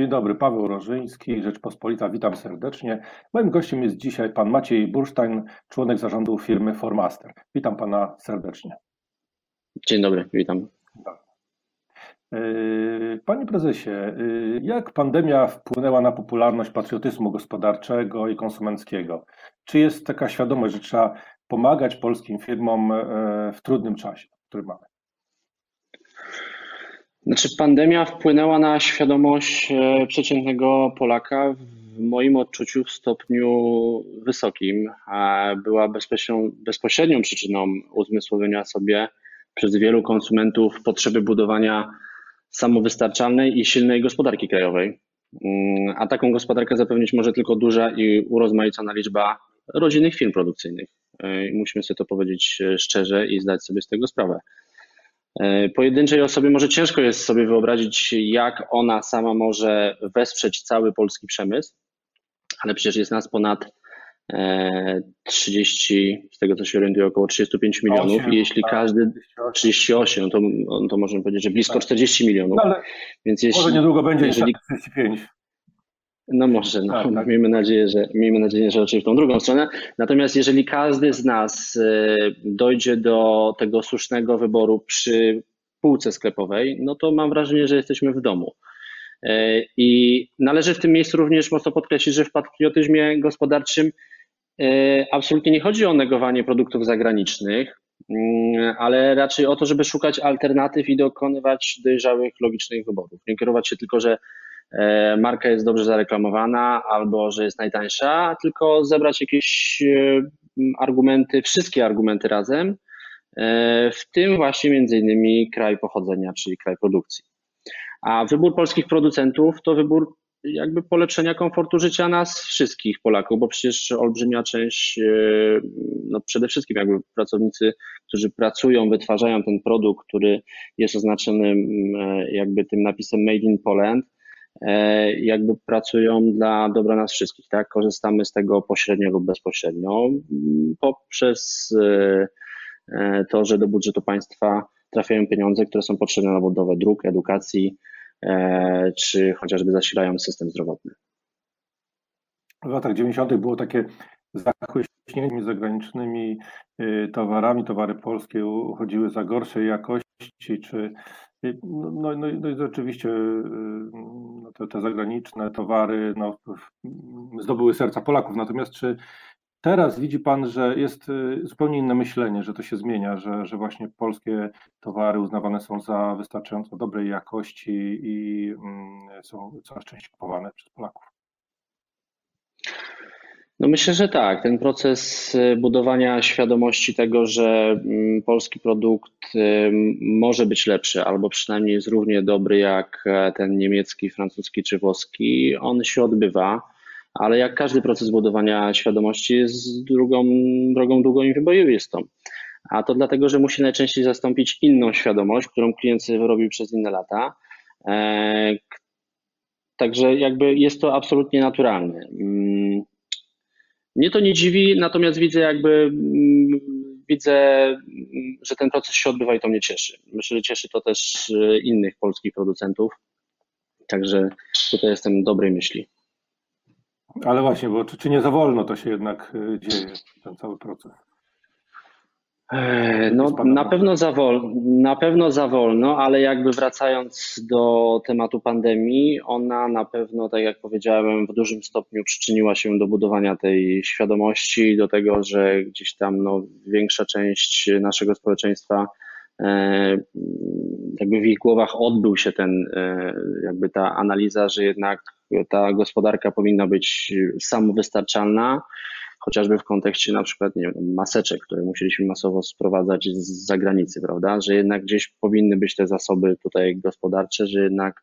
Dzień dobry, Paweł Rożyński, Rzeczpospolita, witam serdecznie. Moim gościem jest dzisiaj pan Maciej Bursztajn, członek zarządu firmy Formaster. Witam pana serdecznie. Dzień dobry, witam. Yy, panie prezesie, yy, jak pandemia wpłynęła na popularność patriotyzmu gospodarczego i konsumenckiego? Czy jest taka świadomość, że trzeba pomagać polskim firmom yy, w trudnym czasie, który mamy? Znaczy, pandemia wpłynęła na świadomość e, przeciętnego Polaka w moim odczuciu w stopniu wysokim. Była bezpośrednią, przyczyną uzmysłowienia sobie przez wielu konsumentów potrzeby budowania samowystarczalnej i silnej gospodarki krajowej. Mm, a taką gospodarkę zapewnić może tylko duża i urozmaicona liczba rodzinnych firm produkcyjnych. E, musimy sobie to powiedzieć e, szczerze i zdać sobie z tego sprawę. E, pojedynczej osobie może ciężko jest sobie wyobrazić, jak ona sama może wesprzeć cały polski przemysł, ale przecież jest nas ponad 30, z tego co się orientuję, około 35 milionów 8, i jeśli tak, każdy 38, to, to możemy powiedzieć, że blisko tak. 40 milionów. No, ale Więc jeśli, może niedługo będzie jeżeli, 35. No może, no, tak, tak. Miejmy, nadzieję, że, miejmy nadzieję, że oczywiście w tą drugą stronę. Natomiast jeżeli każdy z nas e, dojdzie do tego słusznego wyboru przy półce sklepowej, no to mam wrażenie, że jesteśmy w domu. E, I należy w tym miejscu również mocno podkreślić, że w patriotyzmie gospodarczym e, absolutnie nie chodzi o negowanie produktów zagranicznych, mm, ale raczej o to, żeby szukać alternatyw i dokonywać dojrzałych, logicznych wyborów. Nie kierować się tylko, że marka jest dobrze zareklamowana albo że jest najtańsza, tylko zebrać jakieś e, argumenty, wszystkie argumenty razem, e, w tym właśnie między innymi kraj pochodzenia, czyli kraj produkcji. A wybór polskich producentów to wybór jakby polepszenia komfortu życia nas wszystkich Polaków, bo przecież olbrzymia część, no przede wszystkim jakby pracownicy, którzy pracują, wytwarzają ten produkt, który jest oznaczony jakby tym napisem Made in Poland, E, jakby pracują dla dobra nas wszystkich, tak? Korzystamy z tego pośrednio lub bezpośrednio poprzez e, e, to, że do budżetu państwa trafiają pieniądze, które są potrzebne na budowę dróg, edukacji, czy chociażby zasilają system zdrowotny. W latach 90. było takie zachłyśnienie zagranicznymi towarami. Towary polskie uchodziły za gorszej jakości, czy no, no, no, no i oczywiście y, no te, te, zagraniczne towary no, zdobyły serca Polaków. Natomiast czy teraz widzi Pan, że jest y, zupełnie inne myślenie, że to się zmienia, że, że właśnie polskie towary uznawane są za wystarczająco dobrej jakości i mm, są coraz częściej kupowane przez Polaków? No myślę, że tak. Ten proces y, budowania świadomości tego, że mm, polski produkt y, może być lepszy, albo przynajmniej jest równie dobry jak e, ten niemiecki, francuski czy włoski, on się odbywa. Ale jak każdy proces budowania świadomości jest drugą, drogą długą i wybojoistą. A to dlatego, że musi najczęściej zastąpić inną świadomość, którą klient sobie wyrobił przez inne lata. E, także jakby jest to absolutnie naturalne. Mnie to nie dziwi, natomiast widzę jakby, mm, widzę, mm, że ten proces się odbywa i to mnie cieszy. Myślę, że cieszy to też e, innych polskich producentów, także tutaj jestem dobrej myśli. Ale właśnie, bo czy, czy nie za wolno to się jednak e, dzieje, ten cały proces? No, na pewno, za wolno, na pewno za wolno, ale jakby wracając do tematu pandemii, ona na pewno, tak jak powiedziałem, w dużym stopniu przyczyniła się do budowania tej świadomości, do tego, że gdzieś tam no, większa część naszego społeczeństwa, e, jakby w ich głowach odbył się ten, e, jakby ta analiza, że jednak ta gospodarka powinna być samowystarczalna chociażby w kontekście na przykład nie wiem, maseczek, które musieliśmy masowo sprowadzać z zagranicy, prawda, że jednak gdzieś powinny być te zasoby tutaj gospodarcze, że jednak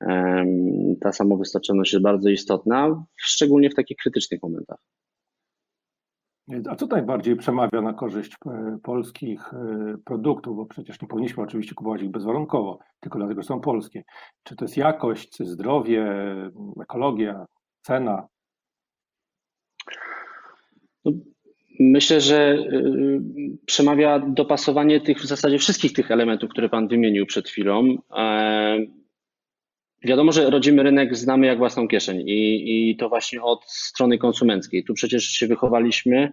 um, ta samowystarczalność jest bardzo istotna, szczególnie w takich krytycznych momentach. A co najbardziej przemawia na korzyść e, polskich e, produktów, bo przecież nie powinniśmy oczywiście kupować ich bezwarunkowo, tylko dlatego są polskie. Czy to jest jakość, zdrowie, ekologia, cena? No, myślę, że y, przemawia dopasowanie tych w zasadzie wszystkich tych elementów, które Pan wymienił przed chwilą. E, Wiadomo, że rodzimy rynek znamy jak własną kieszeń i, i to właśnie od strony konsumenckiej. Tu przecież się wychowaliśmy,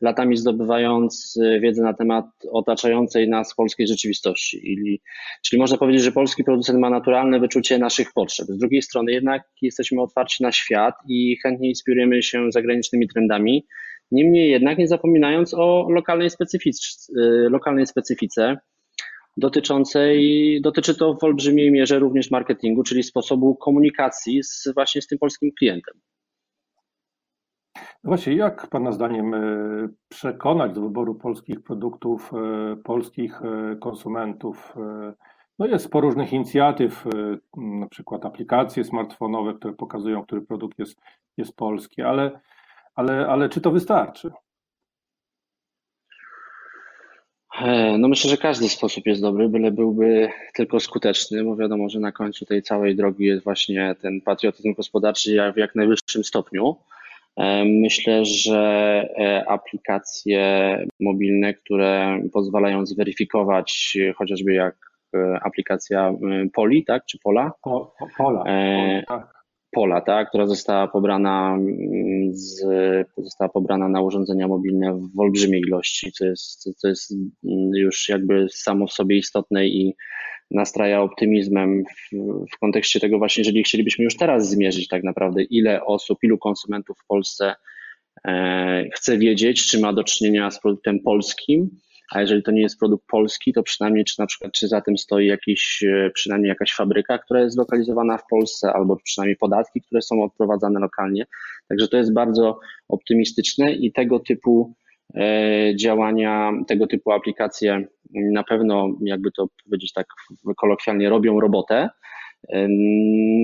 latami zdobywając y, wiedzę na temat otaczającej nas polskiej rzeczywistości. Czyli, czyli można powiedzieć, że polski producent ma naturalne wyczucie naszych potrzeb. Z drugiej strony jednak jesteśmy otwarci na świat i chętnie inspirujemy się zagranicznymi trendami. Niemniej jednak nie zapominając o lokalnej, specyfic, y, lokalnej specyfice dotyczącej, dotyczy to w olbrzymiej mierze również marketingu, czyli sposobu komunikacji z, właśnie z tym polskim klientem. No właśnie, jak Pana zdaniem e, przekonać do wyboru polskich produktów, e, polskich konsumentów? No jest sporo różnych inicjatyw, na przykład aplikacje smartfonowe, które pokazują, który produkt jest, jest polski, ale, ale, ale czy to wystarczy? No myślę, że każdy sposób jest dobry, byle byłby tylko skuteczny, bo wiadomo, że na końcu tej całej drogi jest właśnie ten patriotyzm gospodarczy w jak najwyższym stopniu. E, myślę, że e, aplikacje mobilne, które pozwalają zweryfikować chociażby jak e, aplikacja Poli, tak, czy Pola? Po, Pola. E, tak. Pola, tak, która została pobrana, mm, z, została pobrana na urządzenia mobilne w olbrzymiej ilości, co jest, co jest mm, już jakby samo w sobie istotne i nastraja optymizmem w, w kontekście tego właśnie, jeżeli chcielibyśmy już teraz zmierzyć tak naprawdę, ile osób, ilu konsumentów w Polsce e, chce wiedzieć, czy ma do czynienia z produktem polskim, a jeżeli to nie jest produkt polski, to przynajmniej czy na przykład czy za tym stoi jakiś, e, przynajmniej jakaś fabryka, która jest zlokalizowana w Polsce, albo przynajmniej podatki, które są odprowadzane lokalnie. Także to jest bardzo optymistyczne i tego typu e, działania, tego typu aplikacje na pewno, jakby to powiedzieć tak kolokwialnie, robią robotę.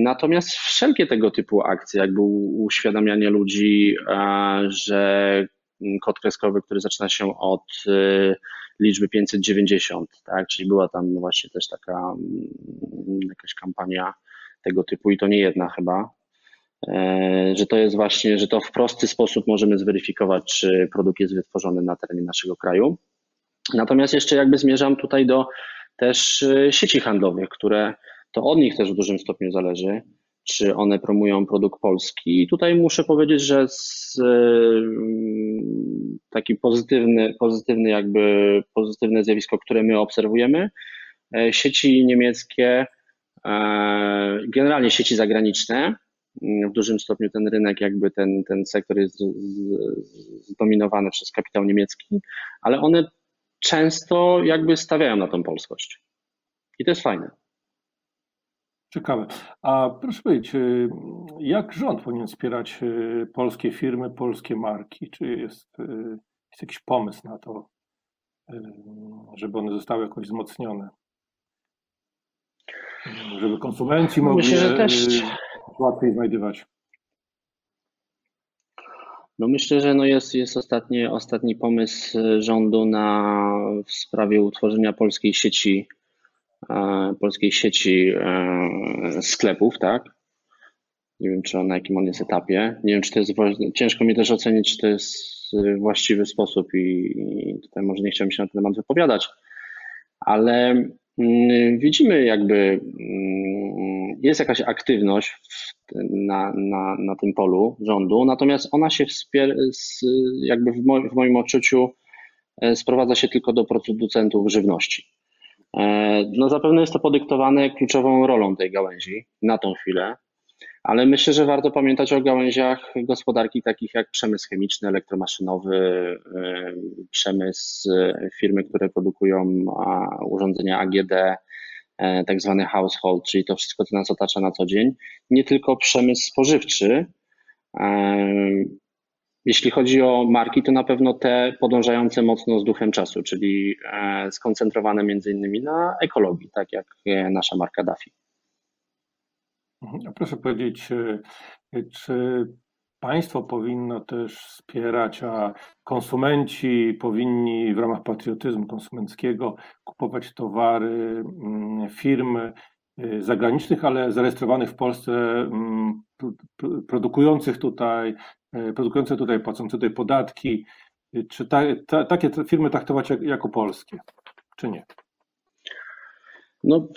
Natomiast wszelkie tego typu akcje, jakby uświadamianie ludzi, że kod kreskowy, który zaczyna się od y, liczby 590, tak? Czyli była tam właśnie też taka mm, jakaś kampania tego typu i to nie jedna chyba, e, że to jest właśnie, że to w prosty sposób możemy zweryfikować, czy produkt jest wytworzony na terenie naszego kraju. Natomiast jeszcze jakby zmierzam tutaj do też y, sieci handlowych, które to od nich też w dużym stopniu zależy, czy one promują produkt polski. I tutaj muszę powiedzieć, że z, y, taki pozytywny, pozytywny jakby pozytywne zjawisko, które my obserwujemy, e, sieci niemieckie, e, generalnie sieci zagraniczne, w dużym stopniu ten rynek, jakby ten, ten sektor jest zdominowany przez kapitał niemiecki, ale one często jakby stawiają na tą polskość. I to jest fajne. Ciekawe. A proszę powiedzieć, y, jak rząd powinien wspierać y, polskie firmy, polskie marki? Czy jest, y, jest jakiś pomysł na to, żeby one zostały jakoś wzmocnione? Żeby konsumenci mogli Myślę, że też... łatwiej znajdywać no myślę, że no jest, jest ostatni, ostatni pomysł rządu na w sprawie utworzenia polskiej sieci, polskiej sieci e, sklepów, tak? Nie wiem, czy on, na jakim on jest etapie. Nie wiem, czy to jest. Ciężko mi też ocenić, czy to jest właściwy sposób, i, tutaj może nie chciałbym się na ten temat wypowiadać, ale mm, widzimy, jakby mm, jest jakaś aktywność na, na, na tym polu rządu, natomiast ona się wspier- jakby w, mo- w moim odczuciu e, sprowadza się tylko do producentów żywności. E, no zapewne jest to podyktowane kluczową rolą tej gałęzi na tą chwilę, ale myślę, że warto pamiętać o gałęziach gospodarki takich jak przemysł chemiczny, elektromaszynowy, e, przemysł, firmy, które produkują urządzenia AGD, E, tak zwany household, czyli to wszystko, co nas otacza na co dzień, nie tylko przemysł spożywczy. E, jeśli chodzi o marki, to na pewno te podążające mocno z duchem czasu, czyli e, skoncentrowane między innymi na ekologii, tak jak nasza marka Dafi. Mhm. Proszę powiedzieć, czy Państwo powinno też wspierać, a konsumenci powinni w ramach patriotyzmu konsumenckiego kupować towary mm, firm zagranicznych, ale zarejestrowanych w Polsce, mm, produkujących tutaj, produkujące tutaj, płacące tutaj podatki. Czy ta, ta, takie firmy traktować jako polskie, czy nie? No,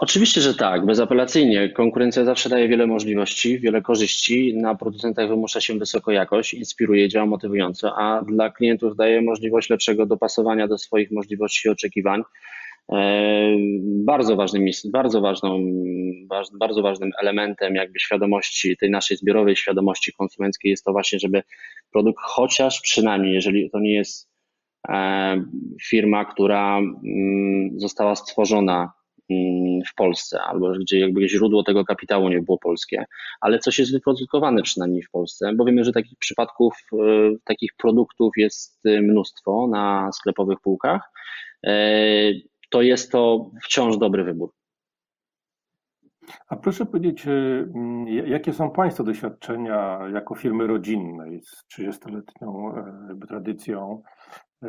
oczywiście, że tak, bezapelacyjnie. Konkurencja zawsze daje wiele możliwości, wiele korzyści. Na producentach wymusza się wysoką jakość, inspiruje, działa motywująco, a dla klientów daje możliwość lepszego dopasowania do swoich możliwości i oczekiwań. E, bardzo ważnym, bardzo, ważną, bardzo ważnym elementem jakby świadomości, tej naszej zbiorowej świadomości konsumenckiej jest to właśnie, żeby produkt chociaż przynajmniej, jeżeli to nie jest e, firma, która mm, została stworzona mm, w Polsce, albo gdzie jakby źródło tego kapitału nie było polskie, ale coś jest wyprodukowane przynajmniej w Polsce, bo wiemy, że takich przypadków, e, takich produktów jest mnóstwo na sklepowych półkach to jest to wciąż dobry wybór. A proszę powiedzieć, y, mm, jakie są Państwa doświadczenia jako firmy rodzinnej z 30-letnią e, tradycją, e,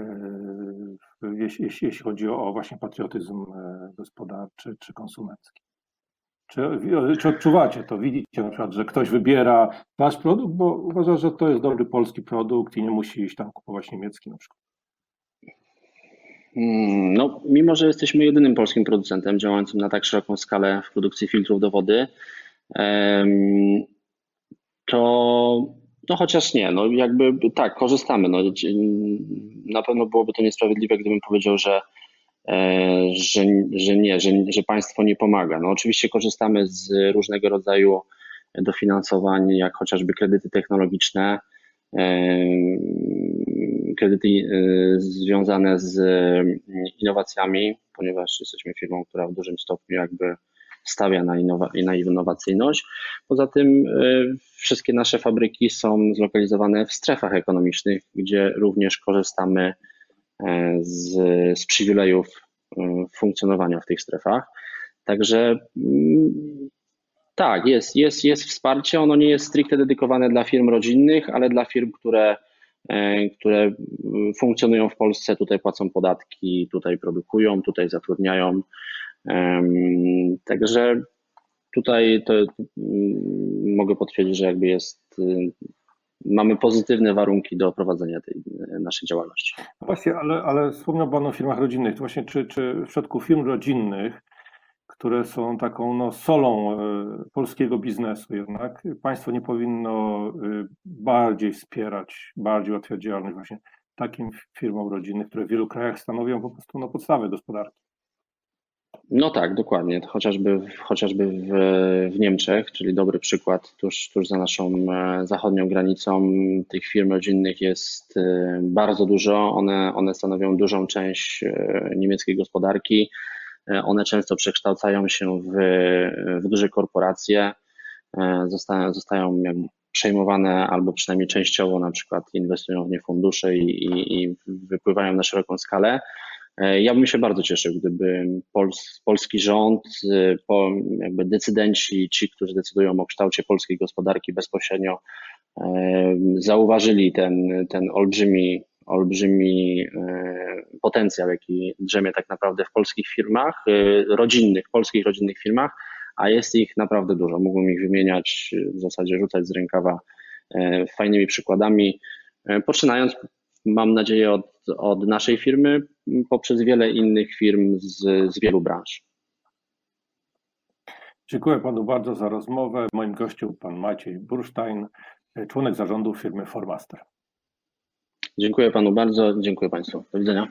jeśli, jeśli chodzi o właśnie patriotyzm e, gospodarczy czy konsumencki? Czy, czy odczuwacie to? Widzicie na przykład, że ktoś wybiera Wasz produkt, bo uważa, że to jest dobry polski produkt i nie musi iść tam kupować niemiecki na przykład? Hmm, no, mimo że jesteśmy jedynym polskim producentem działającym na tak szeroką skalę w produkcji filtrów do wody, to no chociaż nie, no jakby tak, korzystamy. No, na pewno byłoby to niesprawiedliwe, gdybym powiedział, że, e, że, że nie, że, że państwo nie pomaga. No oczywiście korzystamy z różnego rodzaju dofinansowań, jak chociażby kredyty technologiczne, kredyty y, związane z y, innowacjami, ponieważ jesteśmy firmą, która w dużym stopniu jakby stawia na, innowa na innowacyjność. Poza tym y, wszystkie nasze fabryki są zlokalizowane w strefach ekonomicznych, gdzie również korzystamy z, z przywilejów funkcjonowania w tych strefach. Także mm, tak, jest, jest, jest wsparcie. Ono nie jest stricte dedykowane dla firm rodzinnych, ale dla firm, które, e, które funkcjonują w Polsce, tutaj płacą podatki, tutaj produkują, tutaj zatrudniają. Także tutaj to mogę potwierdzić, że jakby jest, y, mamy pozytywne warunki do prowadzenia tej naszej działalności. Właśnie, ale, ale wspomniał Pan o firmach rodzinnych. To właśnie czy, czy w przypadku firm rodzinnych które są taką no, solą e, polskiego biznesu jednak. Państwo nie powinno e, bardziej wspierać, bardziej ułatwiać działalność właśnie takim firmom rodzinnym, które w wielu krajach stanowią po prostu no, podstawę gospodarki. No tak, dokładnie. Chociażby, chociażby w, w Niemczech, czyli dobry przykład, tuż, tuż za naszą e, zachodnią granicą, tych firm rodzinnych jest bardzo dużo. One, one stanowią dużą część niemieckiej gospodarki. E, one często przekształcają się w, w duże korporacje, e, zostają, zostają przejmowane albo przynajmniej częściowo na przykład inwestują w nie fundusze i, i, i wypływają na szeroką skalę. E, ja bym się bardzo cieszył, gdyby Pols, polski rząd, po, jakby decydenci, ci, którzy decydują o kształcie polskiej gospodarki bezpośrednio, zauważyli ten, ten olbrzymi olbrzymi e, potencjał, jaki drzemie tak naprawdę w polskich firmach, e, rodzinnych, polskich rodzinnych firmach, a jest ich naprawdę dużo. Mógłbym ich wymieniać, w zasadzie rzucać z rękawa e, fajnymi przykładami, poczynając, mam nadzieję, od, od naszej firmy, poprzez wiele innych firm z, z wielu branż. Dziękuję panu bardzo za rozmowę. Moim gościem pan Maciej Bursztajn, członek zarządu firmy Formaster. Dziękuję panu bardzo, dziękuję państwu. Do widzenia.